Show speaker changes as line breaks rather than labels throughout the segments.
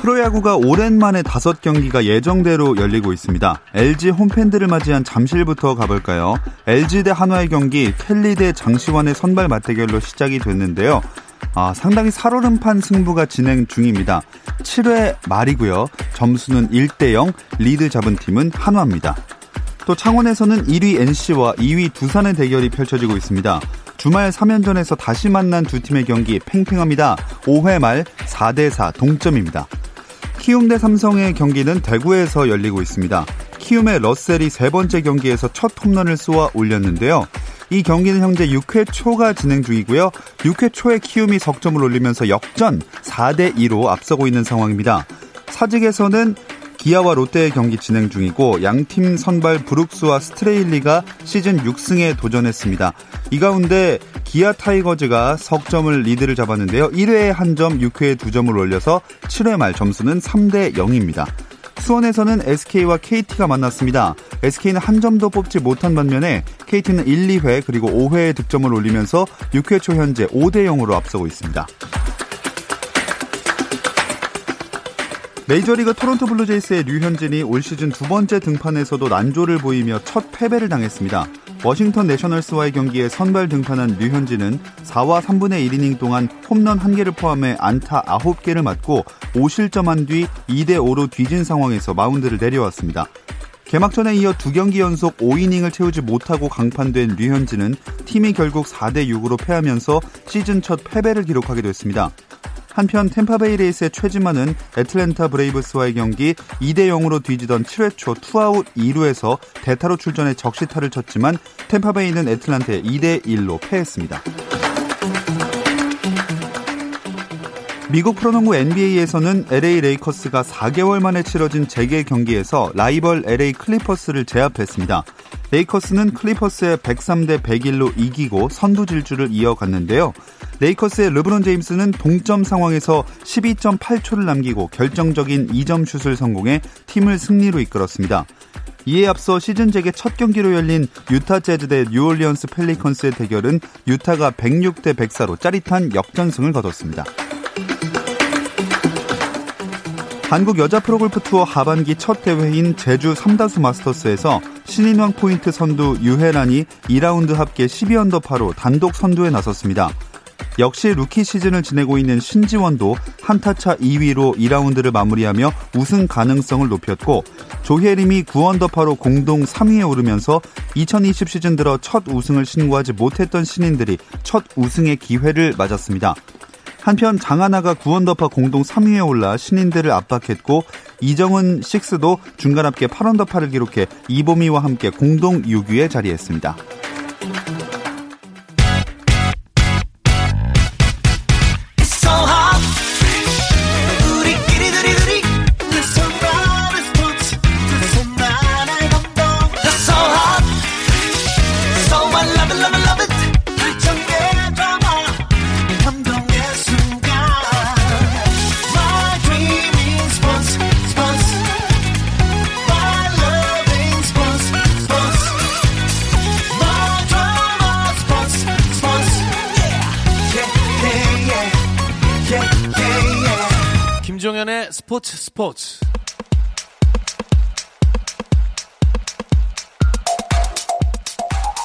프로야구가 오랜만에 다섯 경기가 예정대로 열리고 있습니다. LG 홈팬들을 맞이한 잠실부터 가볼까요? LG 대 한화의 경기 켈리 대 장시환의 선발 맞대결로 시작이 됐는데요. 아, 상당히 살얼음판 승부가 진행 중입니다. 7회 말이고요. 점수는 1대 0, 리드 잡은 팀은 한화입니다. 또 창원에서는 1위 NC와 2위 두산의 대결이 펼쳐지고 있습니다. 주말 3연전에서 다시 만난 두 팀의 경기 팽팽합니다. 5회 말 4대4 동점입니다. 키움 대 삼성의 경기는 대구에서 열리고 있습니다. 키움의 러셀이 세 번째 경기에서 첫 홈런을 쏘아 올렸는데요. 이 경기는 현재 6회 초가 진행 중이고요. 6회 초에 키움이 석점을 올리면서 역전 4대 2로 앞서고 있는 상황입니다. 사직에서는 기아와 롯데의 경기 진행 중이고 양팀 선발 브룩스와 스트레일리가 시즌 6승에 도전했습니다. 이 가운데 기아 타이거즈가 석점을 리드를 잡았는데요. 1회에 한 점, 6회에 두 점을 올려서 7회 말 점수는 3대 0입니다. 수원에서는 SK와 KT가 만났습니다. SK는 한 점도 뽑지 못한 반면에 KT는 1, 2회 그리고 5회에 득점을 올리면서 6회 초 현재 5대 0으로 앞서고 있습니다. 메이저리그 토론토 블루제이스의 류현진이 올 시즌 두 번째 등판에서도 난조를 보이며 첫 패배를 당했습니다. 워싱턴 내셔널스와의 경기에 선발 등판한 류현진은 4와 3분의 1이닝 동안 홈런 1개를 포함해 안타 9개를 맞고 5실점한 뒤 2대5로 뒤진 상황에서 마운드를 내려왔습니다. 개막전에 이어 두 경기 연속 5이닝을 채우지 못하고 강판된 류현진은 팀이 결국 4대 6으로 패하면서 시즌 첫 패배를 기록하게 됐습니다. 한편 템파베이 레이스의 최지만은 애틀랜타 브레이브스와의 경기 2대 0으로 뒤지던 7회 초 투아웃 2루에서 대타로 출전해 적시타를 쳤지만 템파베이는 애틀랜타에 2대 1로 패했습니다. 미국 프로농구 NBA에서는 LA 레이커스가 4개월 만에 치러진 재개 경기에서 라이벌 LA 클리퍼스를 제압했습니다. 레이커스는 클리퍼스에 103대 101로 이기고 선두 질주를 이어갔는데요. 레이커스의 르브론 제임스는 동점 상황에서 12.8초를 남기고 결정적인 2점 슛을 성공해 팀을 승리로 이끌었습니다. 이에 앞서 시즌 재개 첫 경기로 열린 유타 재즈 대 뉴올리언스 펠리컨스의 대결은 유타가 106대 104로 짜릿한 역전승을 거뒀습니다. 한국 여자 프로골프 투어 하반기 첫 대회인 제주 삼다수 마스터스에서 신인왕 포인트 선두 유해란이 2라운드 합계 12언더파로 단독 선두에 나섰습니다. 역시 루키 시즌을 지내고 있는 신지원도 한타차 2위로 2라운드를 마무리하며 우승 가능성을 높였고 조혜림이 9언더파로 공동 3위에 오르면서 2020 시즌 들어 첫 우승을 신고하지 못했던 신인들이 첫 우승의 기회를 맞았습니다. 한편 장하나가 구원더파 공동 3위에 올라 신인들을 압박했고 이정은 식스도 중간 합계 8언더파를 기록해 이보미와 함께 공동 6위에 자리했습니다.
스포츠 스포츠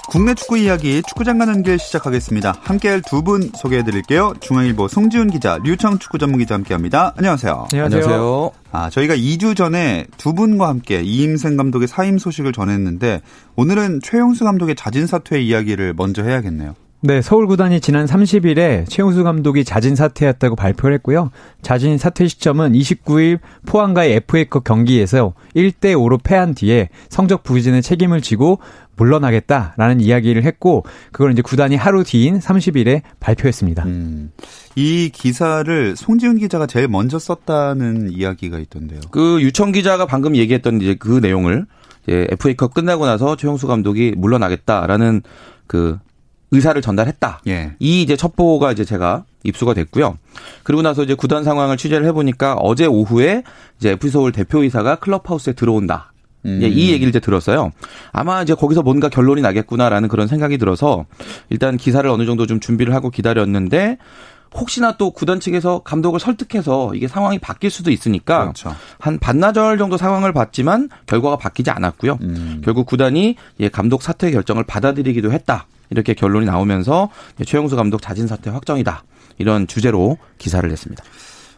국내 축구 이야기 축구장 가는 길 시작하겠습니다. 함께할 두 분 소개해드릴게요. 중앙일보 송지훈 기자, 류청 축구 전문 기자 함께합니다. 안녕하세요.
안녕하세요.
아 저희가 2주 전에 두 분과 함께 이임생 감독의 사임 소식을 전했는데 오늘은 최용수 감독의 자진 사퇴 이야기를 먼저 해야겠네요.
네, 서울 구단이 지난 30일에 최용수 감독이 자진 사퇴했다고 발표를 했고요. 자진 사퇴 시점은 29일 포항과의 FA컵 경기에서 1대 5로 패한 뒤에 성적 부진의 책임을 지고 물러나겠다라는 이야기를 했고 그걸 이제 구단이 하루 뒤인 30일에 발표했습니다. 음,
이 기사를 송지훈 기자가 제일 먼저 썼다는 이야기가 있던데요.
그 유청 기자가 방금 얘기했던 이제 그 내용을 이제 FA컵 끝나고 나서 최용수 감독이 물러나겠다라는 그 의사를 전달했다. 예. 이 이제 첩보가 이제 제가 입수가 됐고요. 그리고 나서 이제 구단 상황을 취재를 해보니까 어제 오후에 이제 FC 서울 대표이사가 클럽하우스에 들어온다. 음. 예, 이 얘기를 이제 들었어요. 아마 이제 거기서 뭔가 결론이 나겠구나라는 그런 생각이 들어서 일단 기사를 어느 정도 좀 준비를 하고 기다렸는데 혹시나 또 구단 측에서 감독을 설득해서 이게 상황이 바뀔 수도 있으니까 그렇죠. 한 반나절 정도 상황을 봤지만 결과가 바뀌지 않았고요. 음. 결국 구단이 예, 감독 사퇴 결정을 받아들이기도 했다. 이렇게 결론이 나오면서 최영수 감독 자진 사퇴 확정이다. 이런 주제로 기사를 냈습니다.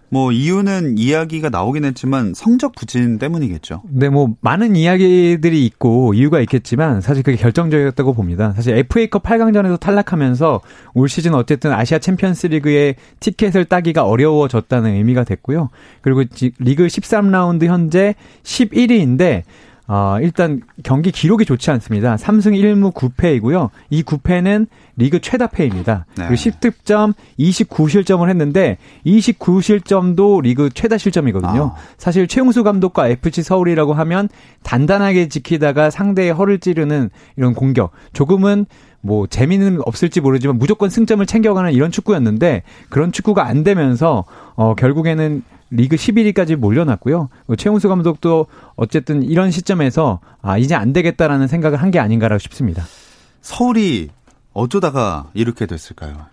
뭐 이유는 이야기가 나오긴 했지만 성적 부진 때문이겠죠.
네, 뭐 많은 이야기들이 있고 이유가 있겠지만 사실 그게 결정적이었다고 봅니다. 사실 FA컵 8강전에서 탈락하면서 올 시즌 어쨌든 아시아 챔피언스리그의 티켓을 따기가 어려워졌다는 의미가 됐고요. 그리고 리그 13라운드 현재 11위인데 어, 일단 경기 기록이 좋지 않습니다. 3승 1무 9패이고요. 이 9패는 리그 최다 패입니다. 네. 그리고 10득점 29실점을 했는데 29실점도 리그 최다 실점이거든요. 아. 사실 최용수 감독과 FC 서울이라고 하면 단단하게 지키다가 상대의 허를 찌르는 이런 공격. 조금은 뭐 재미는 없을지 모르지만 무조건 승점을 챙겨가는 이런 축구였는데 그런 축구가 안 되면서 어 결국에는 리그 11위까지 몰려났고요. 최용수 감독도 어쨌든 이런 시점에서 아 이제 안 되겠다라는 생각을 한 게 아닌가라고 싶습니다.
서울이 어쩌다가 이렇게 됐을까요?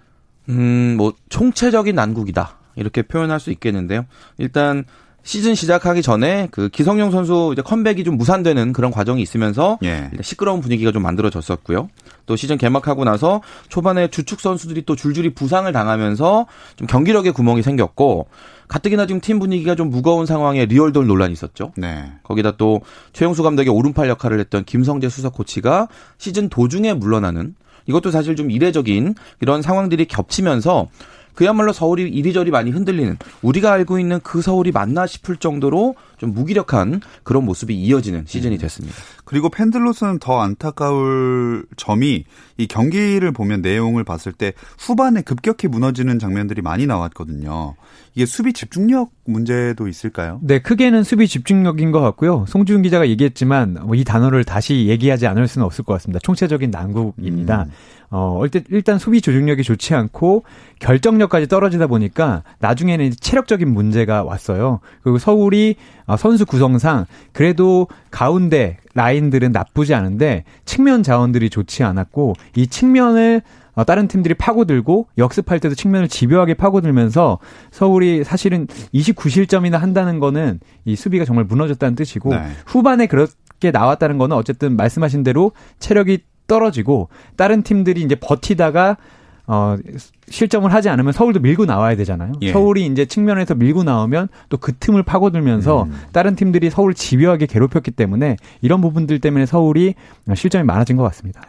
음, 뭐 총체적인 난국이다. 이렇게 표현할 수 있겠는데요. 일단 시즌 시작하기 전에 그 기성용 선수 이제 컴백이 좀 무산되는 그런 과정이 있으면서 예. 시끄러운 분위기가 좀 만들어졌었고요. 또 시즌 개막하고 나서 초반에 주축 선수들이 또 줄줄이 부상을 당하면서 좀 경기력에 구멍이 생겼고 가뜩이나 지금 팀 분위기가 좀 무거운 상황에 리얼돌 논란이 있었죠. 네. 거기다 또 최영수 감독의 오른팔 역할을 했던 김성재 수석 코치가 시즌 도중에 물러나는 이것도 사실 좀 이례적인 이런 상황들이 겹치면서 그야말로 서울이 이리저리 많이 흔들리는 우리가 알고 있는 그 서울이 맞나 싶을 정도로 좀 무기력한 그런 모습이 이어지는 시즌이 음. 됐습니다.
그리고 팬들로서는 더 안타까울 점이 이 경기를 보면 내용을 봤을 때 후반에 급격히 무너지는 장면들이 많이 나왔거든요. 이게 수비 집중력 문제도 있을까요?
네, 크게는 수비 집중력인 것 같고요. 송지훈 기자가 얘기했지만 뭐 이 단어를 다시 얘기하지 않을 수는 없을 것 같습니다. 총체적인 난국입니다. 음. 어, 일단, 일단 수비 조직력이 좋지 않고 결정력까지 떨어지다 보니까 나중에는 체력적인 문제가 왔어요. 그리고 서울이 어, 선수 구성상 그래도 가운데 라인들은 나쁘지 않은데 측면 자원들이 좋지 않았고 이 측면을 어, 다른 팀들이 파고들고 역습할 때도 측면을 집요하게 파고들면서 서울이 사실은 29실점이나 한다는 거는 이 수비가 정말 무너졌다는 뜻이고 네. 후반에 그렇게 나왔다는 거는 어쨌든 말씀하신 대로 체력이 떨어지고 다른 팀들이 이제 버티다가 어, 실점을 하지 않으면 서울도 밀고 나와야 되잖아요. 예. 서울이 이제 측면에서 밀고 나오면 또 그 틈을 파고들면서 음. 다른 팀들이 서울 집요하게 괴롭혔기 때문에 이런 부분들 때문에 서울이 실점이 많아진 것 같습니다.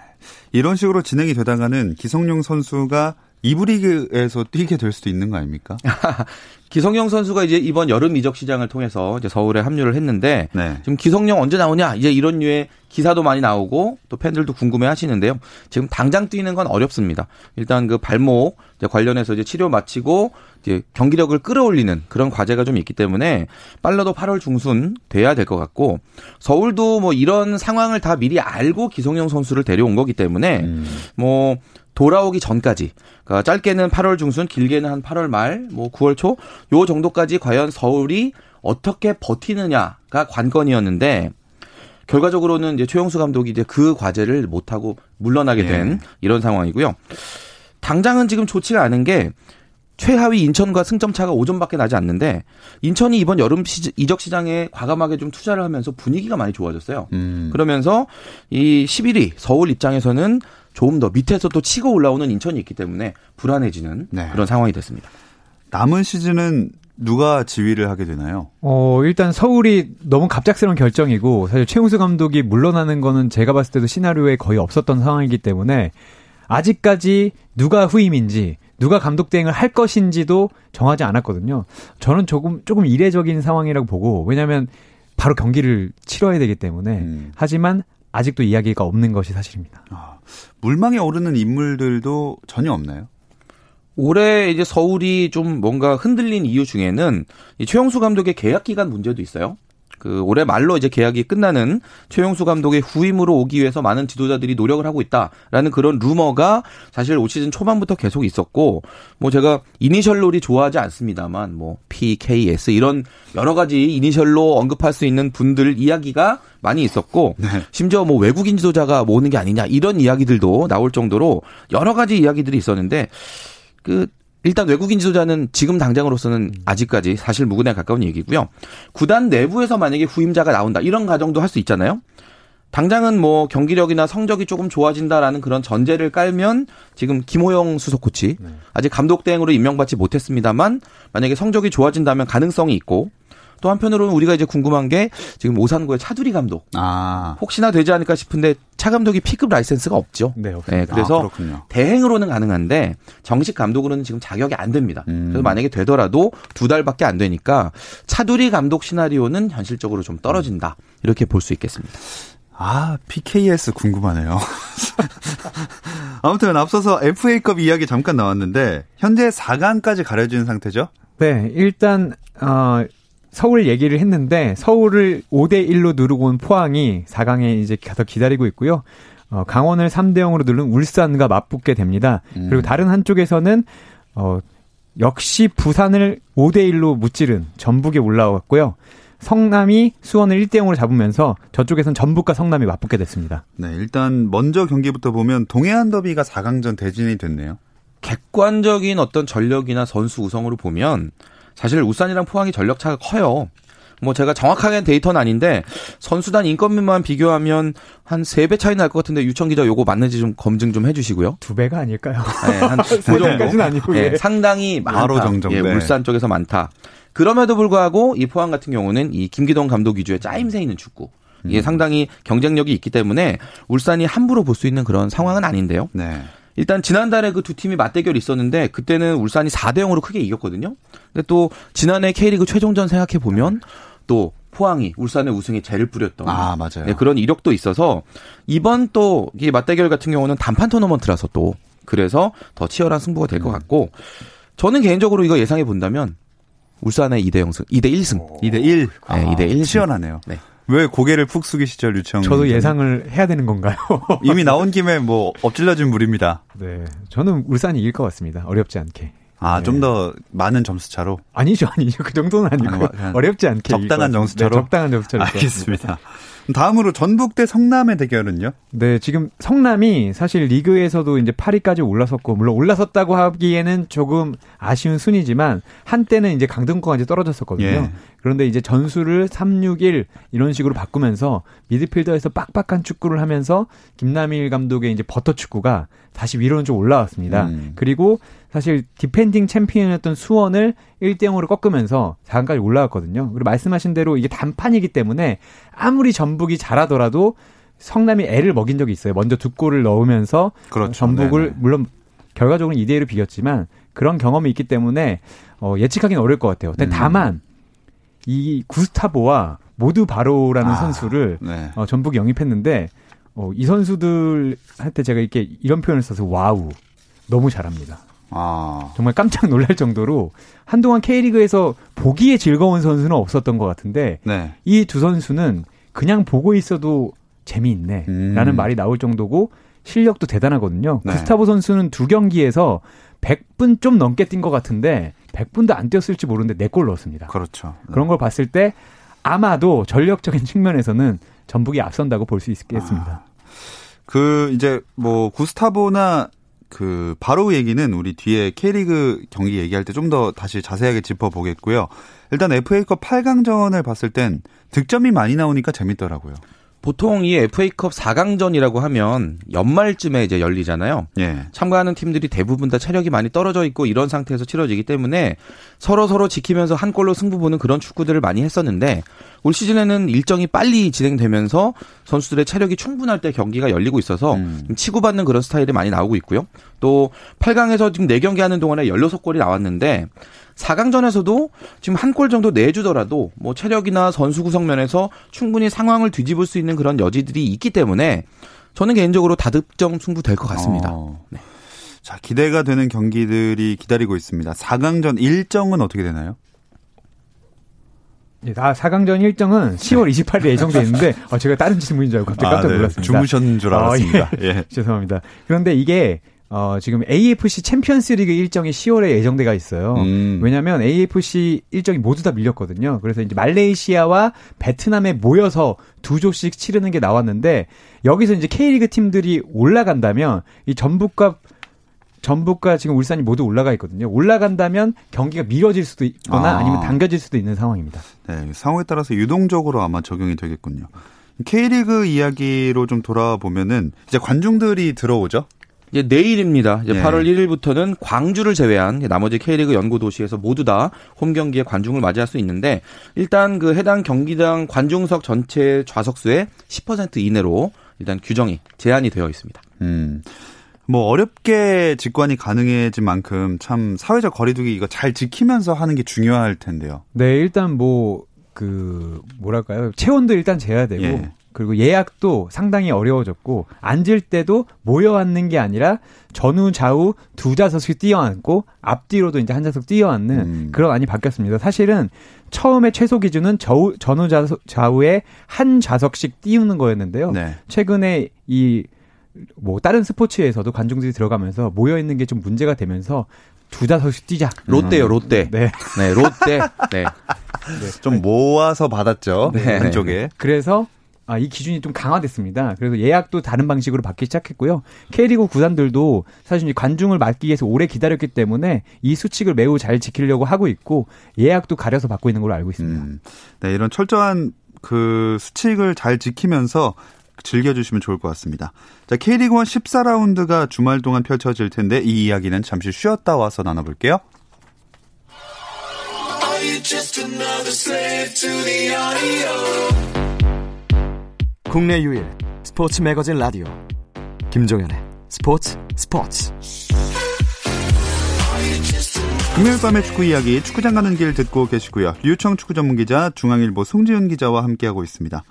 이런 식으로 진행이 되다가는 기성용 선수가 이부 리그에서 뛰게 될 수도 있는 거 아닙니까?
기성용 선수가 이제 이번 여름 이적 시장을 통해서 이제 서울에 합류를 했는데 네. 지금 기성용 언제 나오냐 이제 이런 류의 기사도 많이 나오고 또 팬들도 궁금해 하시는데요. 지금 당장 뛰는 건 어렵습니다. 일단 그 발목 관련해서 이제 치료 마치고 이제 경기력을 끌어올리는 그런 과제가 좀 있기 때문에 빨라도 8월 중순 돼야 될 것 같고 서울도 뭐 이런 상황을 다 미리 알고 기성용 선수를 데려온 거기 때문에 음. 뭐 돌아오기 전까지 그러니까 짧게는 8월 중순, 길게는 한 8월 말, 뭐 9월 초 요 정도까지 과연 서울이 어떻게 버티느냐가 관건이었는데 결과적으로는 이제 최용수 감독이 이제 그 과제를 못 하고 물러나게 예. 된 예. 이런 상황이고요. 당장은 지금 좋지가 않은 게 최하위 인천과 승점 차가 5점밖에 나지 않는데 인천이 이번 여름 시즈, 이적 시장에 과감하게 좀 투자를 하면서 분위기가 많이 좋아졌어요. 음. 그러면서 이 11위 서울 입장에서는 조금 더 밑에서 또 치고 올라오는 인천이 있기 때문에 불안해지는 네. 그런 상황이 됐습니다.
남은 시즌은 누가 지휘를 하게 되나요?
어, 일단 서울이 너무 갑작스러운 결정이고 사실 최용수 감독이 물러나는 거는 제가 봤을 때도 시나리오에 거의 없었던 상황이기 때문에 아직까지 누가 후임인지 누가 감독 대행을 할 것인지도 정하지 않았거든요. 저는 조금 조금 이례적인 상황이라고 보고 왜냐하면 바로 경기를 치러야 되기 때문에 음. 하지만 아직도 이야기가 없는 것이 사실입니다. 아,
물망에 오르는 인물들도 전혀 없나요?
올해 이제 서울이 좀 뭔가 흔들린 이유 중에는 이 최용수 감독의 계약 기간 문제도 있어요. 그 올해 말로 이제 계약이 끝나는 최용수 감독의 후임으로 오기 위해서 많은 지도자들이 노력을 하고 있다라는 그런 루머가 사실 올 시즌 초반부터 계속 있었고 뭐 제가 이니셜 롤이 좋아하지 않습니다만 뭐 PKS 이런 여러 가지 이니셜로 언급할 수 있는 분들 이야기가 많이 있었고 네. 심지어 뭐 외국인 지도자가 모으는 게 아니냐 이런 이야기들도 나올 정도로 여러 가지 이야기들이 있었는데 그 일단 외국인 지도자는 지금 당장으로서는 아직까지 사실 무근에 가까운 얘기고요. 구단 내부에서 만약에 후임자가 나온다 이런 가정도 할 수 있잖아요. 당장은 뭐 경기력이나 성적이 조금 좋아진다라는 그런 전제를 깔면 지금 김호영 수석 코치 네. 아직 감독 대행으로 임명받지 못했습니다만 만약에 성적이 좋아진다면 가능성이 있고 또 한편으로는 우리가 이제 궁금한 게 지금 오산구의 차두리 감독. 아. 혹시나 되지 않을까 싶은데 차 감독이 P급 라이센스가 없죠. 네, 네 그래서 아, 대행으로는 가능한데 정식 감독으로는 지금 자격이 안 됩니다. 음. 그래서 만약에 되더라도 두 달밖에 안 되니까 차두리 감독 시나리오는 현실적으로 좀 떨어진다. 이렇게 볼 수 있겠습니다.
아, PKS 궁금하네요. 아무튼 앞서서 FA컵 이야기 잠깐 나왔는데 현재 4강까지 가려진 상태죠?
네, 일단 어 서울 얘기를 했는데 서울을 5대 1로 누르고 온 포항이 4강에 이제 가서 기다리고 있고요. 어, 강원을 3대 0으로 누른 울산과 맞붙게 됩니다. 음. 그리고 다른 한쪽에서는 어, 역시 부산을 5대 1로 무찌른 전북에 올라왔고요. 성남이 수원을 1대 0으로 잡으면서 저쪽에선 전북과 성남이 맞붙게 됐습니다.
네, 일단 먼저 경기부터 보면 동해안 더비가 4강전 대진이 됐네요.
객관적인 어떤 전력이나 선수 우성으로 보면 사실 울산이랑 포항이 전력 차가 커요. 뭐 제가 정확하게 데이터는 아닌데 선수단 인건비만 비교하면 한 3배 차이 날 것 같은데 유청 기자 요거 맞는지 좀 검증 좀 해주시고요.
두 배가 아닐까요?
네, 한그 정도까지는 아니고 네, 예. 상당히 많다. 정정. 예, 울산 쪽에서 많다. 그럼에도 불구하고 이 포항 같은 경우는 이 김기동 감독 위주의 짜임새 있는 축구. 이게 음. 상당히 경쟁력이 있기 때문에 울산이 함부로 볼 수 있는 그런 상황은 아닌데요. 네. 일단 지난달에 그 두 팀이 맞대결이 있었는데 그때는 울산이 4대 0으로 크게 이겼거든요. 근데 또 지난해 K리그 최종전 생각해 보면 또 포항이 울산의 우승에 죄를 뿌렸던 아, 맞아요. 네, 그런 이력도 있어서 이번 또 이 맞대결 같은 경우는 단판 토너먼트라서 또 그래서 더 치열한 승부가 될것 음. 같고 저는 개인적으로 이거 예상해 본다면 울산의 2대 0승, 2대 1승.
2대 1.
네, 2대 1.
치열하네요. 네. 왜 고개를 푹 숙이시죠, 류청?
저도 예상을 해야 되는 건가요?
이미 나온 김에 뭐 엎질러진 물입니다.
네, 저는 울산이 이길 것 같습니다. 어렵지 않게.
아, 네. 좀더 많은 점수 차로?
아니죠, 아니죠. 그 정도는 아니고 어렵지 않게.
적당한 점수 차로?
네, 적당한 점수 차로.
알겠습니다. 다음으로 전북 대 성남의 대결은요?
네, 지금 성남이 사실 리그에서도 이제 8위까지 올라섰고 물론 올라섰다고 하기에는 조금 아쉬운 순위지만 한때는 이제 강등권까지 떨어졌었거든요. 예. 그런데 이제 전술을 361 이런 식으로 바꾸면서 미드필더에서 빡빡한 축구를 하면서 김남일 감독의 이제 버터 축구가 다시 위로는 좀 올라왔습니다. 음. 그리고 사실 디펜딩 챔피언이었던 수원을 1대 0으로 꺾으면서 4강까지 올라왔거든요. 그리고 말씀하신 대로 이게 단판이기 때문에 아무리 전북이 잘하더라도 성남이 애를 먹인 적이 있어요. 먼저 두 골을 넣으면서 그렇죠. 전북을 네네. 물론 결과적으로 2대 1로 비겼지만 그런 경험이 있기 때문에 어, 예측하기는 어려울 것 같아요. 근데 음. 다만 이 구스타보와 모두 바로우라는 아, 선수를 네. 어, 전북이 영입했는데 어, 이 선수들한테 제가 이렇게 이런 표현을 써서 wow 너무 잘합니다. 아. 정말 깜짝 놀랄 정도로 한동안 K리그에서 보기에 즐거운 선수는 없었던 것 같은데 네. 이두 선수는 그냥 보고 있어도 재미있네 라는 음. 말이 나올 정도고 실력도 대단하거든요. 네. 구스타보 선수는 두 경기에서 100분 좀 넘게 뛴 것 같은데 100분도 안 뛰었을지 모르는데 4골 넣었습니다.
그렇죠.
네. 그런 걸 봤을 때 아마도 전력적인 측면에서는 전북이 앞선다고 볼 수 있겠습니다. 아,
그 이제 뭐 구스타보나 그 바로 얘기는 우리 뒤에 K리그 경기 얘기할 때 좀 더 다시 자세하게 짚어보겠고요. 일단 FA컵 8강전을 봤을 땐 득점이 많이 나오니까 재밌더라고요.
보통 이 FA컵 4강전이라고 하면 연말쯤에 이제 열리잖아요. 예. 참가하는 팀들이 대부분 다 체력이 많이 떨어져 있고 이런 상태에서 치러지기 때문에 서로 서로 지키면서 한 골로 승부 보는 그런 축구들을 많이 했었는데 올 시즌에는 일정이 빨리 진행되면서 선수들의 체력이 충분할 때 경기가 열리고 있어서 음. 치고받는 그런 스타일이 많이 나오고 있고요. 또 8강에서 지금 4경기 하는 동안에 16골이 나왔는데 4강전에서도 지금 한 골 정도 내주더라도 뭐 체력이나 선수 구성 면에서 충분히 상황을 뒤집을 수 있는 그런 여지들이 있기 때문에 저는 개인적으로 다득점 승부 될 것 같습니다. 어. 네.
자, 기대가 되는 경기들이 기다리고 있습니다. 4강전 일정은 어떻게 되나요?
예, 다 4강전 일정은 10월 28일에 예정돼 있는데 어, 제가 다른 질문인 줄 알고 갑자기 깜짝 아, 네. 놀랐습니다.
주무셨는 줄 알았습니다. 어, 예. 예.
죄송합니다. 그런데 이게 어, 지금 AFC 챔피언스 리그 일정이 10월에 예정돼가 있어요. 음. 왜냐면 하 AFC 일정이 모두 다 밀렸거든요. 그래서 이제 말레이시아와 베트남에 모여서 두 조씩 치르는 게 나왔는데 여기서 이제 K리그 팀들이 올라간다면 이 전북과 전북과 지금 울산이 모두 올라가 있거든요. 올라간다면 경기가 미뤄질 수도 있거나 아니면 당겨질 수도 있는 상황입니다.
네, 상황에 따라서 유동적으로 아마 적용이 되겠군요. K리그 이야기로 좀 돌아보면은 이제 관중들이 들어오죠.
이제 내일입니다. 이제 네. 8월 1일부터는 광주를 제외한 나머지 K리그 연구 도시에서 모두 다 홈 경기에 관중을 맞이할 수 있는데 일단 그 해당 경기당 관중석 전체 좌석수의 10% 이내로 일단 규정이 제한이 되어 있습니다. 음.
뭐 어렵게 직관이 가능해진 만큼 참 사회적 거리두기 이거 잘 지키면서 하는 게 중요할 텐데요.
네, 일단 뭐 그 뭐랄까요 체온도 일단 재야 되고 예. 그리고 예약도 상당히 어려워졌고 앉을 때도 모여 앉는 게 아니라 전후 좌우 두 좌석씩 뛰어앉고 앞뒤로도 이제 한 좌석 뛰어앉는 음. 그런 안이 바뀌었습니다. 사실은 처음에 최소 기준은 저우, 전후 좌석, 좌우에 한 좌석씩 띄우는 거였는데요. 네. 최근에 이 뭐 다른 스포츠에서도 관중들이 들어가면서 모여 있는 게 좀 문제가 되면서 두 좌석씩 뛰자.
롯데요, 롯데. 네. 네, 롯데. 네.
네. 좀 모아서 받았죠. 네. 한쪽에.
그래서 아, 이 기준이 좀 강화됐습니다. 그래서 예약도 다른 방식으로 받기 시작했고요. K리그 구단들도 사실 관중을 맡기 위해서 오래 기다렸기 때문에 이 수칙을 매우 잘 지키려고 하고 있고 예약도 가려서 받고 있는 걸로 알고 있습니다. 음,
네, 이런 철저한 그 수칙을 잘 지키면서 즐겨주시면 좋을 것 같습니다. 자, K리그 1 14라운드가 주말 동안 펼쳐질 텐데 이 이야기는 잠시 쉬었다 와서 나눠볼게요.
국내 유일 스포츠 매거진 라디오 김종현의 스포츠 스포츠
금요일 밤의 축구 이야기 축구장 가는 길 듣고 계시고요. 류청 축구 전문 기자 중앙일보 송지훈 기자와 함께하고 있습니다.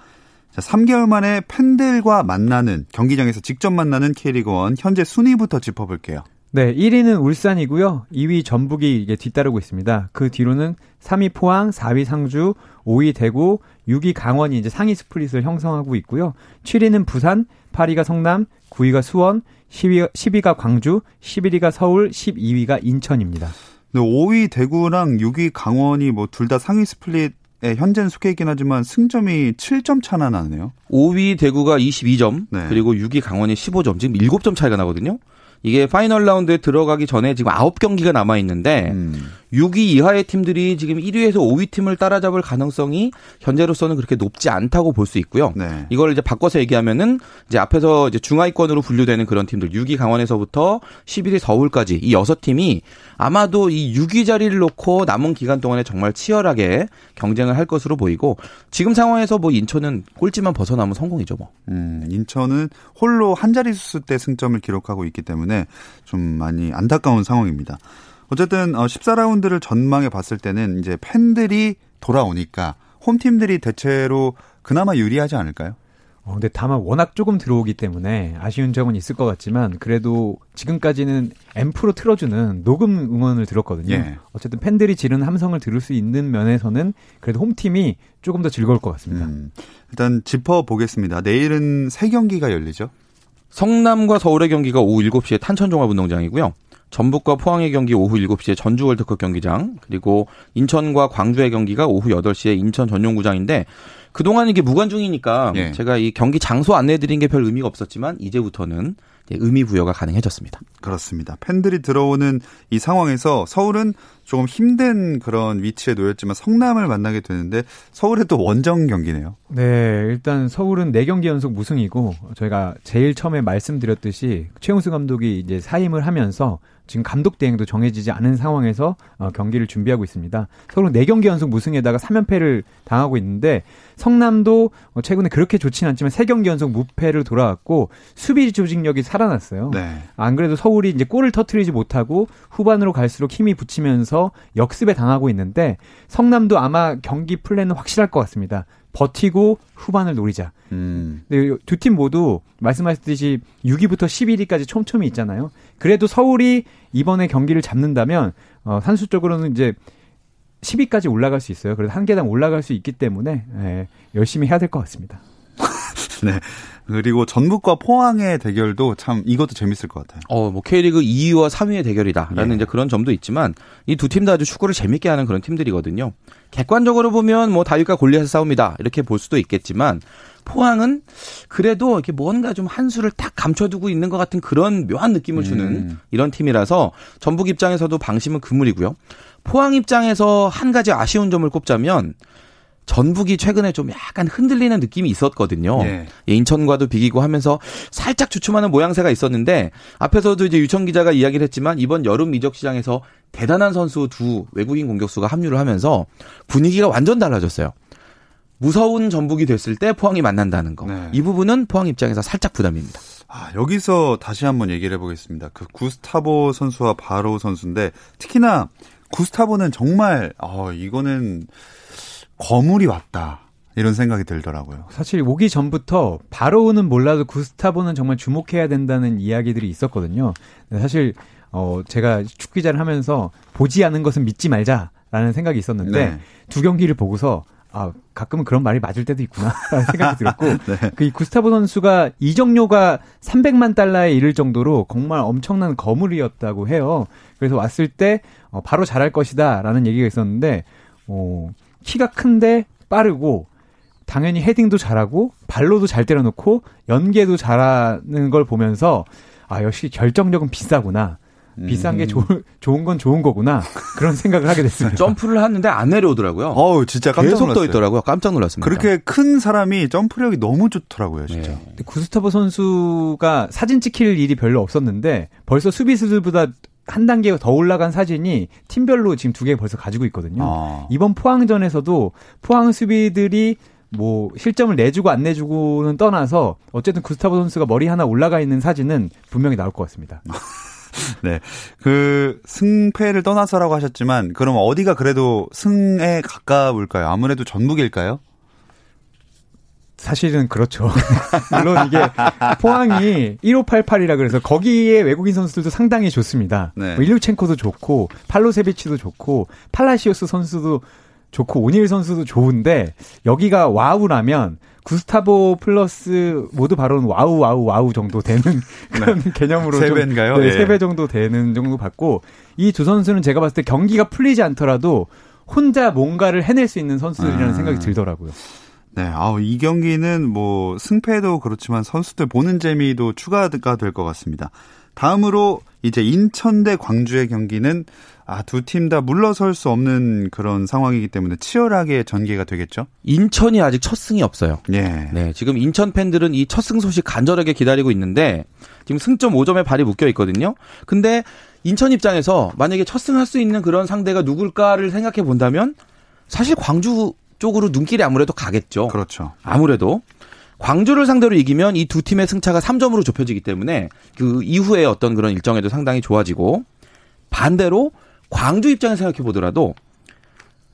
자, 3개월 만에 팬들과 만나는 경기장에서 직접 만나는 K리그1 현재 순위부터 짚어볼게요.
네, 1위는 울산이고요. 2위 전북이 이게 뒤따르고 있습니다. 그 뒤로는 3위 포항, 4위 상주, 5위 대구, 6위 강원이 이제 상위 스플릿을 형성하고 있고요. 7위는 부산, 8위가 성남, 9위가 수원, 10위, 10위가 광주, 11위가 서울, 12위가 인천입니다.
네, 5위 대구랑 6위 강원이 뭐 둘 다 상위 스플릿 에 현재는 있긴 하지만 승점이 7점 차나 나네요.
5위 대구가 22점, 네. 그리고 6위 강원이 15점, 지금 7점 차이가 나거든요. 이게 파이널 라운드에 들어가기 전에 지금 9경기가 남아 있는데 음. 6위 이하의 팀들이 지금 1위에서 5위 팀을 따라잡을 가능성이 현재로서는 그렇게 높지 않다고 볼 수 있고요. 네. 이걸 이제 바꿔서 얘기하면은 이제 앞에서 이제 중하위권으로 분류되는 그런 팀들 6위 강원에서부터 11위 서울까지 이 여섯 팀이 아마도 이 6위 자리를 놓고 남은 기간 동안에 정말 치열하게 경쟁을 할 것으로 보이고 지금 상황에서 뭐 인천은 꼴찌만 벗어나면 성공이죠 뭐.
음, 인천은 홀로 한 자릿수 때 승점을 기록하고 있기 때문에 좀 많이 안타까운 상황입니다. 어쨌든 14라운드를 어, 전망해 봤을 때는 이제 팬들이 돌아오니까 홈팀들이 대체로 그나마 유리하지 않을까요?
어, 근데 다만 워낙 조금 들어오기 때문에 아쉬운 점은 있을 것 같지만 그래도 지금까지는 앰프로 틀어주는 녹음 응원을 들었거든요. 예. 어쨌든 팬들이 지르는 함성을 들을 수 있는 면에서는 그래도 홈팀이 조금 더 즐거울 것 같습니다. 음,
일단 짚어보겠습니다. 내일은 세 경기가 열리죠?
성남과 서울의 경기가 오후 7시에 탄천종합운동장이고요. 전북과 포항의 경기 오후 7시에 전주 월드컵 경기장, 그리고 인천과 광주의 경기가 오후 8시에 인천 전용구장인데 그동안 이게 무관중이니까 예. 제가 이 경기 장소 안내해 드린 게 별 의미가 없었지만 이제부터는 의미 부여가 가능해졌습니다.
그렇습니다. 팬들이 들어오는 이 상황에서 서울은 조금 힘든 그런 위치에 놓였지만 성남을 만나게 되는데 서울의 또 원정 경기네요.
네, 일단 서울은 4경기 연속 무승이고 저희가 제일 처음에 말씀드렸듯이 최용수 감독이 이제 사임을 하면서 지금 감독 대행도 정해지지 않은 상황에서 어, 경기를 준비하고 있습니다. 서울은 4경기 연속 무승에다가 3연패를 당하고 있는데 성남도 어, 최근에 그렇게 좋지는 않지만 3경기 연속 무패를 돌아왔고 수비 조직력이 살아났어요. 네. 안 그래도 서울이 이제 골을 터트리지 못하고 후반으로 갈수록 힘이 붙이면서 역습에 당하고 있는데 성남도 아마 경기 플랜은 확실할 것 같습니다. 버티고 후반을 노리자. 음. 두팀 모두 말씀하셨듯이 6위부터 11위까지 촘촘히 있잖아요. 그래도 서울이 이번에 경기를 잡는다면 어, 산수적으로는 이제 10위까지 올라갈 수 있어요. 그래서 한 계단 올라갈 수 있기 때문에 예, 열심히 해야 될 것 같습니다.
네. 그리고 전북과 포항의 대결도 참 이것도 재밌을 것 같아요.
어, 뭐 K리그 2위와 3위의 대결이다라는 예. 이제 그런 점도 있지만 이 두 팀 다 아주 축구를 재밌게 하는 그런 팀들이거든요. 객관적으로 보면 뭐 다윗과 골리앗의 싸움이다 이렇게 볼 수도 있겠지만 포항은 그래도 이렇게 뭔가 좀 한 수를 딱 감춰두고 있는 것 같은 그런 묘한 느낌을 주는 음. 이런 팀이라서 전북 입장에서도 방심은 그물이고요. 포항 입장에서 한 가지 아쉬운 점을 꼽자면 전북이 최근에 좀 약간 흔들리는 느낌이 있었거든요. 네. 인천과도 비기고 하면서 살짝 주춤하는 모양새가 있었는데 앞에서도 이제 유청 기자가 이야기를 했지만 이번 여름 이적 시장에서 대단한 선수 두 외국인 공격수가 합류를 하면서 분위기가 완전 달라졌어요. 무서운 전북이 됐을 때 포항이 만난다는 거. 네. 이 부분은 포항 입장에서 살짝 부담입니다.
아, 여기서 다시 한번 얘기를 해보겠습니다. 그 구스타보 선수와 바로 선수인데 특히나 구스타보는 정말 어, 이거는 거물이 왔다. 이런 생각이 들더라고요.
사실 오기 전부터 바로는 몰라도 구스타보는 정말 주목해야 된다는 이야기들이 있었거든요. 사실 어 제가 축구 기자를 하면서 보지 않은 것은 믿지 말자 라는 생각이 있었는데 네. 두 경기를 보고서 아, 가끔은 그런 말이 맞을 때도 있구나라는 생각이 들었고, 네. 그 구스타보 선수가 이적료가 300만 달러에 이를 정도로 정말 엄청난 거물이었다고 해요. 그래서 왔을 때 어, 바로 잘할 것이다라는 얘기가 있었는데, 어, 키가 큰데 빠르고 당연히 헤딩도 잘하고 발로도 잘 때려놓고 연계도 잘하는 걸 보면서 아 역시 결정력은 비싸구나. 비싼 게 음. 좋, 좋은 건 좋은 거구나 그런 생각을 하게 됐습니다.
점프를 하는데 안 내려오더라고요.
어우 진짜 깜짝
계속 놀랐어요. 떠 있더라고요. 깜짝 놀랐습니다.
그렇게 큰 사람이 점프력이 너무 좋더라고요, 진짜. 네.
구스타보 선수가 사진 찍힐 일이 별로 없었는데 벌써 수비수들보다 한 단계 더 올라간 사진이 팀별로 지금 두 개 벌써 가지고 있거든요. 아. 이번 포항전에서도 포항 수비들이 뭐 실점을 내주고 안 내주고는 떠나서 어쨌든 구스타보 선수가 머리 하나 올라가 있는 사진은 분명히 나올 것 같습니다.
네. 그 승패를 떠나서라고 하셨지만 그럼 어디가 그래도 승에 가까울까요? 아무래도 전북일까요?
사실은 그렇죠. 물론 이게 포항이 1588이라 그래서 거기에 외국인 선수들도 상당히 좋습니다. 네. 뭐 일류첸코도 좋고 팔로세비치도 좋고 팔라시오스 선수도 좋고 오닐 선수도 좋은데 여기가 wow라면 구스타보 플러스 모두 바로우는 wow wow wow 정도 되는 그런 네. 개념으로
세 배인가요?
네, 예. 세배 정도 되는 정도 받고 이 두 선수는 제가 봤을 때 경기가 풀리지 않더라도 혼자 뭔가를 해낼 수 있는 선수들이라는 음. 생각이 들더라고요.
네, 아우 이 경기는 뭐 승패도 그렇지만 선수들 보는 재미도 추가가 될 것 같습니다. 다음으로 이제 인천 대 광주의 경기는 아, 두 팀 다 물러설 수 없는 그런 상황이기 때문에 치열하게 전개가 되겠죠?
인천이 아직 첫 승이 없어요. 예. 네. 지금 인천 팬들은 이 첫 승 소식 간절하게 기다리고 있는데 지금 승점 5점에 발이 묶여 있거든요. 근데 인천 입장에서 만약에 첫 승할 수 있는 그런 상대가 누굴까를 생각해 본다면 사실 광주 쪽으로 눈길이 아무래도 가겠죠.
그렇죠.
아무래도 광주를 상대로 이기면 이 두 팀의 승차가 3점으로 좁혀지기 때문에 그 이후에 어떤 그런 일정에도 상당히 좋아지고 반대로 광주 입장에서 생각해 보더라도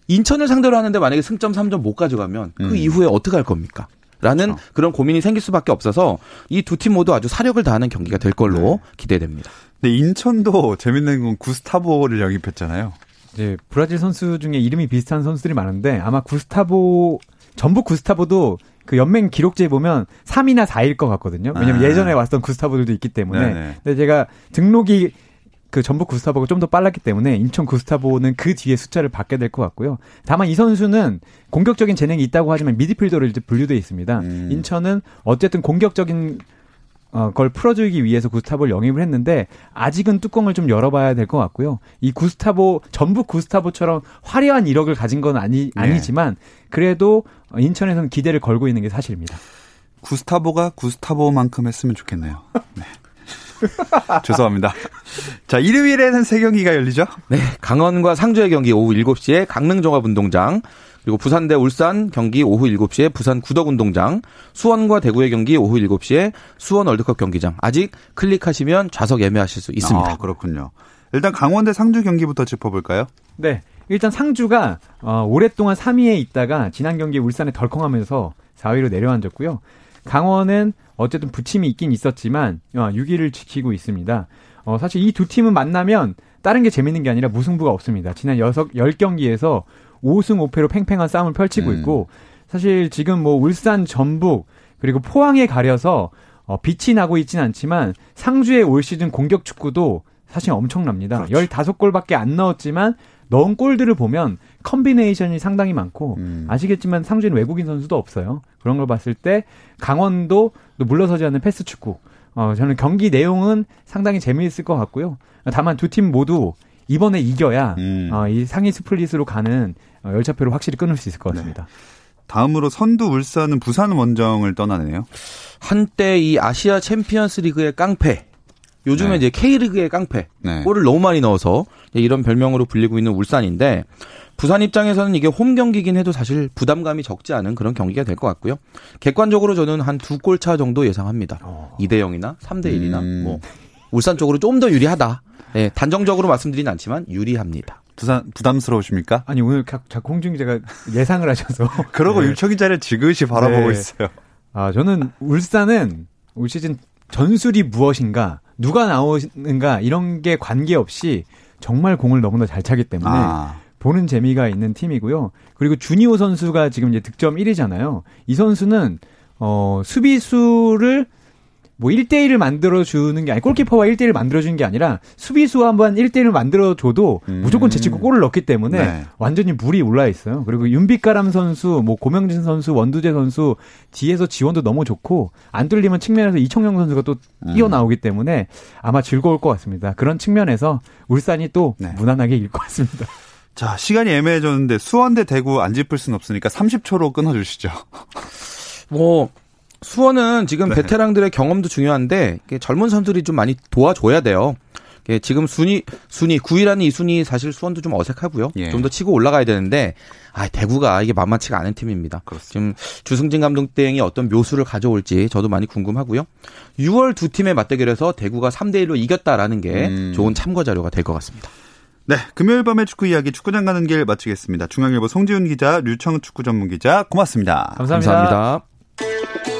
인천을 상대로 하는데 만약에 승점 3점 못 가져가면 그 음. 이후에 어떻게 할 겁니까? 라는 그렇죠. 그런 고민이 생길 수밖에 없어서 이 두 팀 모두 아주 사력을 다하는 경기가 될 걸로 네. 기대됩니다.
근데 인천도 재밌는 건 구스타보를 영입했잖아요.
이제 브라질 선수 중에 이름이 비슷한 선수들이 많은데 아마 구스타보 전북 구스타보도 그 연맹 기록지에 보면 3위나 4위일 것 같거든요. 왜냐면 아. 예전에 왔던 구스타보들도 있기 때문에. 네네. 근데 제가 등록이 그 전북 구스타보가 좀 더 빨랐기 때문에 인천 구스타보는 그 뒤에 숫자를 받게 될 것 같고요. 다만 이 선수는 공격적인 재능이 있다고 하지만 미드필더로 이제 분류돼 있습니다. 음. 인천은 어쨌든 공격적인 어, 걸 풀어주기 위해서 구스타보를 영입을 했는데 아직은 뚜껑을 좀 열어봐야 될 것 같고요. 이 구스타보 전북 구스타보처럼 화려한 이력을 가진 건 아니 네. 아니지만 그래도 인천에서는 기대를 걸고 있는 게 사실입니다.
구스타보가 구스타보만큼 했으면 좋겠네요. 네. 죄송합니다. 자, 일요일에는 세 경기가 열리죠?
네. 강원과 상주의 경기 오후 7시에 강릉종합운동장, 그리고 부산 대 울산 경기 오후 7시에 부산 구덕운동장, 수원과 대구의 경기 오후 7시에 수원 월드컵 경기장. 아직 클릭하시면 좌석 예매하실 수 있습니다.
아, 그렇군요. 일단 강원 대 상주 경기부터 짚어볼까요?
네. 일단 상주가 어, 오랫동안 3위에 있다가 지난 경기 울산에 덜컹하면서 4위로 내려앉았고요. 강원은 어쨌든 부침이 있긴 있었지만 6위를 어, 지키고 있습니다. 어, 사실 이 두 팀은 만나면 다른 게 재밌는 게 아니라 무승부가 없습니다. 지난 6, 10경기에서 5승 5패로 팽팽한 싸움을 펼치고 음. 있고 사실 지금 뭐 울산, 전북 그리고 포항에 가려서 어, 빛이 나고 있지는 않지만 상주의 올 시즌 공격 축구도 사실 엄청납니다. 그렇죠. 15골밖에 안 넣었지만 넣은 골들을 보면 combination이 상당히 많고 음. 아시겠지만 상주는 외국인 선수도 없어요. 그런 걸 봤을 때 강원도 물러서지 않는 패스 축구. 어, 저는 경기 내용은 상당히 재미있을 것 같고요. 다만 두 팀 모두 이번에 이겨야 음. 어, 이 상위 스플릿으로 가는 어, 열차표를 확실히 끊을 수 있을 것 같습니다. 네.
다음으로 선두 울산은 부산 원정을 떠나네요.
한때 이 아시아 챔피언스 리그의 깡패 요즘에 네. 이제 K리그의 깡패 네. 골을 너무 많이 넣어서 이런 별명으로 불리고 있는 울산인데 부산 입장에서는 이게 홈 경기긴 해도 사실 부담감이 적지 않은 그런 경기가 될 것 같고요. 객관적으로 저는 한 두 골 차 정도 예상합니다. 어. 2대 0이나 3대 1이나 음. 뭐 울산 쪽으로 좀 더 유리하다. 네, 단정적으로 말씀드리진 않지만 유리합니다.
부산 부담스러우십니까?
아니 오늘 자꾸 홍준 기자가 예상을 하셔서
그러고 네. 윤청 기자를 지그시 바라보고 네. 있어요.
아 저는 울산은 올 시즌 전술이 무엇인가 누가 나오는가 이런 게 관계없이 정말 공을 너무나 잘 차기 때문에 아. 보는 재미가 있는 팀이고요. 그리고 주니오 선수가 지금 이제 득점 1위잖아요. 이 선수는 어 수비수를 뭐 1대1을 만들어주는 게 아니, 골키퍼와 1대1을 만들어주는 게 아니라 수비수 한번 1대1을 만들어줘도 음. 무조건 제치고 골을 넣기 때문에 네. 완전히 물이 올라 있어요. 그리고 윤빛가람 선수, 뭐 고명진 선수, 원두재 선수 뒤에서 지원도 너무 좋고 안 뚫리면 측면에서 이청용 선수가 또 음. 뛰어나오기 때문에 아마 즐거울 것 같습니다. 그런 측면에서 울산이 또 네. 무난하게 이길 것 같습니다.
자, 시간이 애매해졌는데 수원 대 대구 안 짚을 수는 없으니까 30초로 끊어주시죠.
뭐 수원은 지금 네. 베테랑들의 경험도 중요한데 젊은 선수들이 좀 많이 도와줘야 돼요. 지금 순위 순위 9위라는 이 순위 사실 수원도 좀 어색하고요. 예. 좀더 치고 올라가야 되는데 아 대구가 이게 만만치가 않은 팀입니다. 그렇습니다. 지금 주승진 감독 대행이 어떤 묘수를 가져올지 저도 많이 궁금하고요. 6월 두 팀의 맞대결에서 대구가 3대 1로 이겼다라는 게 음. 좋은 참고 자료가 될 것 같습니다.
네, 금요일 밤의 축구 이야기 축구장 가는 길 마치겠습니다. 중앙일보 송지훈 기자, 류청 축구 전문 기자 고맙습니다.
감사합니다. 감사합니다.